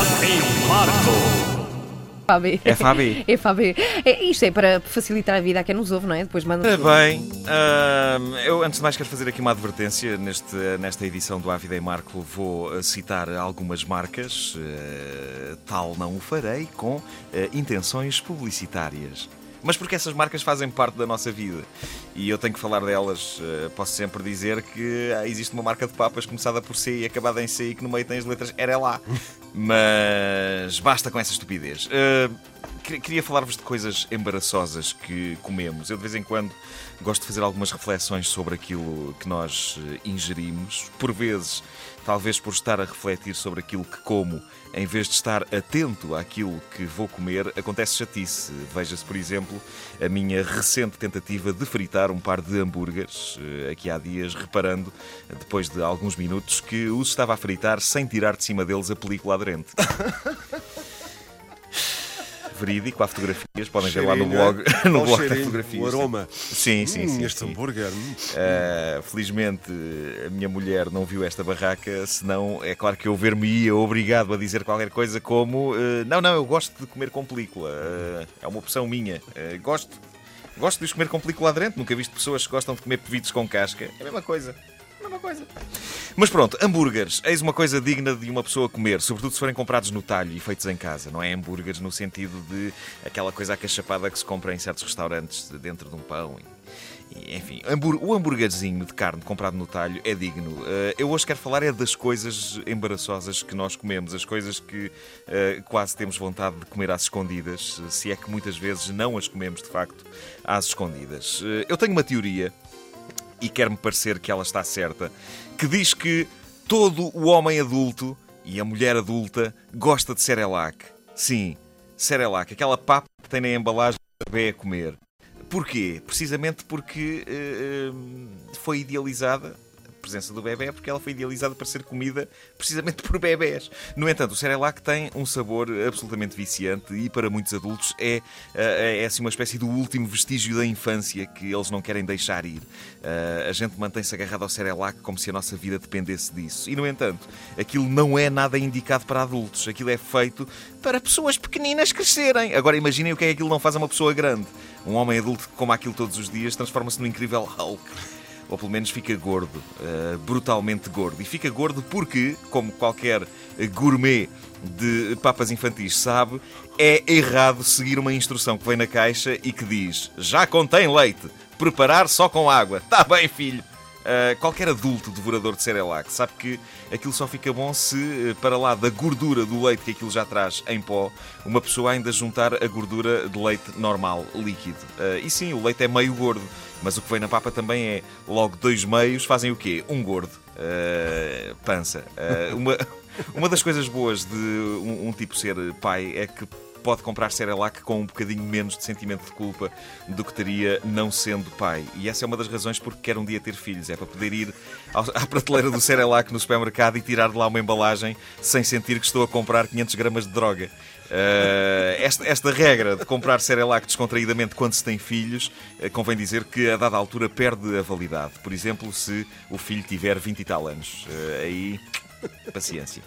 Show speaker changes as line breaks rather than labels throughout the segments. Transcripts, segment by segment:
Fabi Marco.
Fabi.
É Fabi.
É Fabi. É, isto é para facilitar a vida a quem nos ouve, não é? Depois manda.
Ora bem, ahm, eu antes de mais quero fazer aqui uma advertência. Neste, nesta edição do Ávida e Marco vou eh, citar algumas marcas, eh, tal não o farei, com eh, intenções publicitárias. Mas porque essas marcas fazem parte da nossa vida e eu tenho que falar delas. eh, Posso sempre dizer que ah, existe uma marca de papas começada por C e acabada em C e que no meio tem as letras era lá. Mas basta com essa estupidez. Eh, queria- falar-vos de coisas embaraçosas que comemos. Eu de vez em quando gosto de fazer algumas reflexões sobre aquilo que nós eh, ingerimos. Por vezes, talvez por estar a refletir sobre aquilo que como, em vez de estar atento àquilo que vou comer, acontece chatice. Veja-se, por exemplo, a minha recente tentativa de fritar um par de hambúrgueres, eh, aqui há dias, reparando, depois de alguns minutos, que os estava a fritar sem tirar de cima deles a película aderente. Verídico, há fotografias, podem ver lá no blog,
é?
no blog da fotografia.
O aroma.
Sim, sim,
Hum,
sim.
este hambúrguer. hum.
Uh, felizmente a minha mulher não viu esta barraca, senão é claro que eu ver-me-ia obrigado a dizer qualquer coisa como uh, não, não, eu gosto de comer com película, uh, é uma opção minha, gosto, gosto de os comer com película aderente, nunca visto pessoas que gostam de comer pevitos com casca, é a mesma coisa. Mesma coisa. Mas pronto, hambúrgueres. Eis uma coisa digna de uma pessoa comer, sobretudo se forem comprados no talho e feitos em casa. Não é hambúrgueres no sentido de aquela coisa acachapada que se compra em certos restaurantes dentro de um pão. E, enfim, o hambúrguerzinho de carne comprado no talho é digno. Eh, eu hoje quero falar é das coisas embaraçosas que nós comemos, as coisas que eh, quase temos vontade de comer às escondidas, se é que muitas vezes não as comemos de facto às escondidas. Eh, eu tenho uma teoria e quer-me parecer que ela está certa, que diz que todo o homem adulto e a mulher adulta gosta de Cerelac. Sim, Cerelac, aquela papa que tem na embalagem bebê a comer. Porquê? Precisamente porque eh, foi idealizada presença do bebê, porque ela foi idealizada para ser comida precisamente por bebés. No entanto, o Cerelac tem um sabor absolutamente viciante e para muitos adultos é, eh, é assim uma espécie do último vestígio da infância que eles não querem deixar ir. Eh, a gente mantém-se agarrado ao Cerelac como se a nossa vida dependesse disso. E, no entanto, aquilo não é nada indicado para adultos. Aquilo é feito para pessoas pequeninas crescerem. Agora imaginem o que é que aquilo não faz a uma pessoa grande. Um homem adulto que come aquilo todos os dias transforma-se no incrível Hulk ou pelo menos fica gordo, uh, brutalmente gordo. E fica gordo porque, como qualquer gourmet de papas infantis sabe, é errado seguir uma instrução que vem na caixa e que diz: já contém leite, preparar só com água. Está bem, filho. Uh, qualquer adulto devorador de Cerelac sabe que aquilo só fica bom se, uh, para lá da gordura do leite que aquilo já traz em pó, uma pessoa ainda juntar a gordura de leite normal, líquido. Uh, e sim, o leite é meio gordo, mas o que vem na papa também é logo dois meios fazem o quê? Um gordo. Uh, pança. Uma, uma das coisas boas de um, um tipo ser pai é que pode comprar Cerelac com um bocadinho menos de sentimento de culpa do que teria não sendo pai. E essa é uma das razões porque quer um dia ter filhos. É para poder ir à prateleira do Cerelac no supermercado e tirar de lá uma embalagem sem sentir que estou a comprar 500 gramas de droga. Uh, esta, esta regra de comprar Cerelac descontraídamente quando se tem filhos, uh, convém dizer que a dada altura perde a validade. Por exemplo, se o filho tiver 20 e tal anos. Uh, aí Paciência.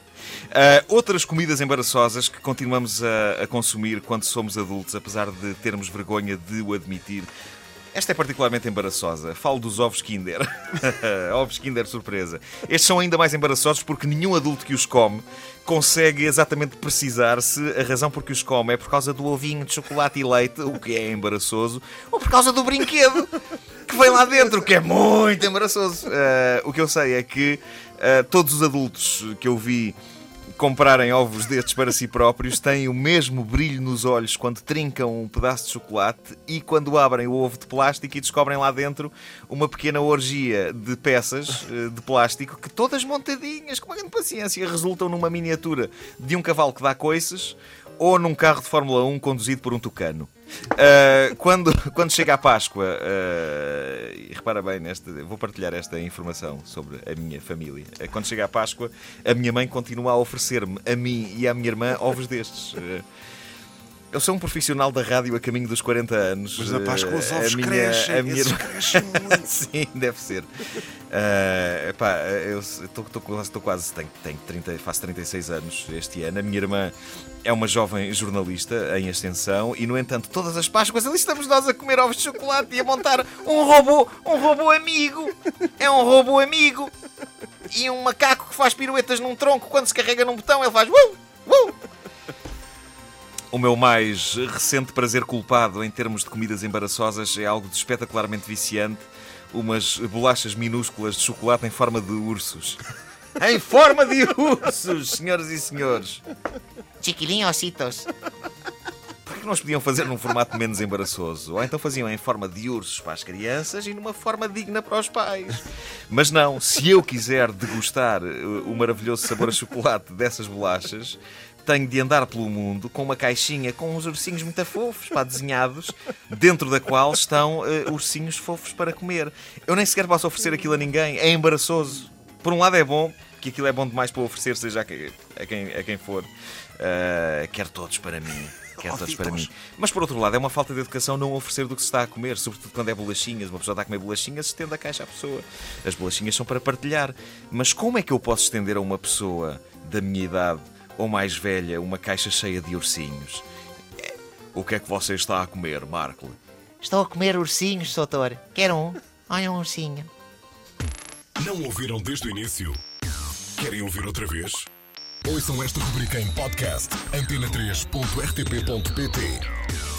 Outras comidas embaraçosas que continuamos a, a consumir quando somos adultos, apesar de termos vergonha de o admitir. Esta é particularmente embaraçosa. Falo dos ovos Kinder. ovos Kinder surpresa. Estes são ainda mais embaraçosos porque nenhum adulto que os come consegue exatamente precisar se a razão por que os come é por causa do ovinho de chocolate e leite, o que é embaraçoso, ou por causa do brinquedo que vem lá dentro, o que é muito embaraçoso. Ah, o que eu sei é que ah, todos os adultos que eu vi comprarem ovos destes para si próprios têm o mesmo brilho nos olhos quando trincam um pedaço de chocolate e quando abrem o ovo de plástico e descobrem lá dentro uma pequena orgia de peças eh, de plástico que todas montadinhas, com uma grande paciência, resultam numa miniatura de um cavalo que dá coices ou num carro de Fórmula 1 conduzido por um tucano. Uh, quando, quando chega a Páscoa, uh, e repara bem, vou partilhar esta informação sobre a minha família. Uh, quando chega a Páscoa, a minha mãe continua a oferecer-me, a mim e à minha irmã, ovos destes. Uh, Eu sou um profissional da rádio a caminho dos 40 anos.
Mas rapaz, com os
Eh,
ovos
a minha,
crescem,
a minha
crescem muito.
Sim, deve ser. Eh, epá, eu estou quase, tenho, tenho 30, faço 36 anos este ano. A minha irmã é uma jovem jornalista em ascensão e, no entanto, todas as Páscoas ali estamos nós a comer ovos de chocolate e a montar um robô, um robô amigo. É um robô amigo. E um macaco que faz piruetas num tronco quando se carrega num botão, ele faz. Uh, uh. O meu mais recente prazer culpado em termos de comidas embaraçosas é algo de espetacularmente viciante. Umas bolachas minúsculas de chocolate em forma de ursos. Em forma de ursos, senhoras e senhores.
Chiquilinho ositos.
Por que não os podiam fazer num formato menos embaraçoso? Ou então faziam em forma de ursos para as crianças e numa forma digna para os pais. Mas não, se eu quiser degustar uh, o maravilhoso sabor a chocolate dessas bolachas, tenho de andar pelo mundo com uma caixinha com uns ursinhos muito fofos, pá, desenhados, dentro da qual estão uh, ursinhos fofos para comer. Eu nem sequer posso oferecer aquilo a ninguém, é embaraçoso. Por um lado é bom, que aquilo é bom demais para oferecer, seja a quem, a quem, a quem for. Uh, quero todos para mim. Quero todos para mim. Mas por outro lado, é uma falta de educação não oferecer do que se está a comer, sobretudo quando é bolachinhas. Uma pessoa está a comer bolachinhas, estende a caixa à pessoa. As bolachinhas são para partilhar. Mas como é que eu posso estender a uma pessoa da minha idade ou mais velha uma caixa cheia de ursinhos? É, O que é que você está a comer, Marco?
Estou a comer ursinhos, doutor. Quer um? Olha um ursinho.
Não ouviram desde o início? Querem ouvir outra vez? Ouçam esta rubrica em podcast antena3.rtp.pt